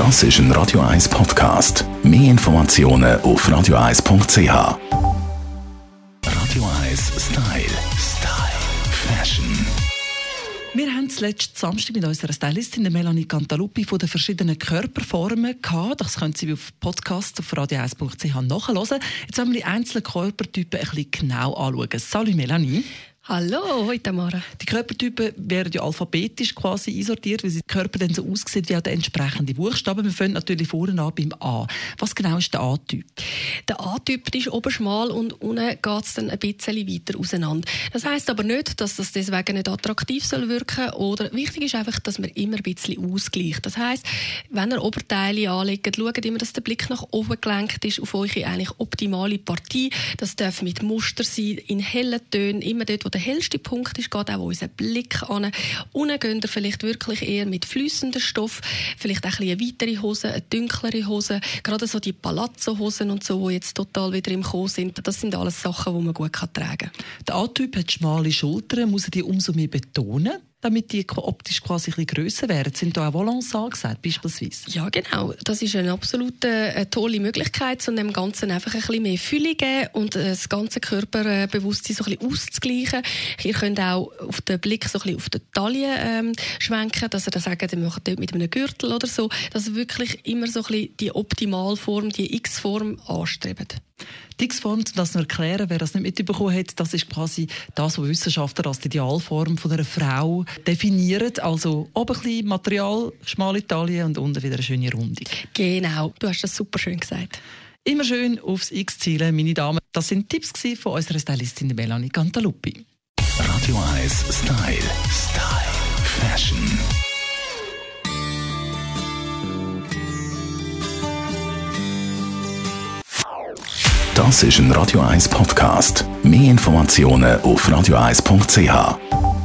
Das ist ein Radio 1 Podcast. Mehr Informationen auf radio1.ch. Radio 1 Style. Style. Fashion. Wir haben zuletzt Samstag mit unserer Stylistin Melanie Cantaluppi von den verschiedenen Körperformen gehabt. Das können Sie auf Podcast auf radio1.ch nachhören. Jetzt wollen wir die einzelnen Körpertypen ein bisschen genau anschauen. Salut Melanie. Hallo, heute Mara. Die Körpertypen werden ja alphabetisch quasi einsortiert, weil sie Körper dann so aussehen wie der entsprechende Buchstaben. Wir fangen natürlich vorne an beim A. Was genau ist der A-Typ? Der A-Typ ist oben schmal und unten geht es dann ein bisschen weiter auseinander. Das heisst aber nicht, dass das deswegen nicht attraktiv soll wirken oder wichtig ist einfach, dass man immer ein bisschen ausgleicht. Das heisst, wenn ihr Oberteile anlegt, schaut immer, dass der Blick nach oben gelenkt ist auf eure eigentlich optimale Partie. Das darf mit Muster sein, in hellen Tönen, immer dort, wo der der hellste Punkt ist, geht auch unser Blick an. Unten gehen wir vielleicht wirklich eher mit flüssendem Stoff, vielleicht auch ein weitere Hose, eine dunklere Hose, gerade so die Palazzo-Hosen und so, die jetzt total wieder im Kommen sind, das sind alles Sachen, die man gut tragen kann. Der A-Typ hat schmale Schultern, muss er die umso mehr betonen? Damit die optisch quasi ein bisschen grösser werden? Sind da auch Volants angesagt, beispielsweise? Ja, genau. Das ist eine absolut eine tolle Möglichkeit, um dem Ganzen einfach ein bisschen mehr Fülle geben und äh, das ganze Körperbewusstsein so ein bisschen auszugleichen. Ihr könnt auch auf den Blick so ein bisschen auf die Taille ähm, schwenken, dass ihr dann sagt, ihr macht dort mit einem Gürtel oder so, dass ihr wirklich immer so ein bisschen die Optimalform, die X-Form anstrebt. Die X-Form, das noch erklären, wer das nicht mitbekommen hat, das ist quasi das, was Wissenschaftler als die Idealform von einer Frau definieren. Also oben ein bisschen Material, schmale Taille und unten wieder eine schöne Rundung. Genau, du hast das super schön gesagt. Immer schön aufs X zielen, meine Damen. Das sind Tipps von unserer Stylistin Melanie Cantaluppi. Radio 1 Style. Style. Fashion. Das ist ein Radio 1 Podcast. Mehr Informationen auf radio1.ch.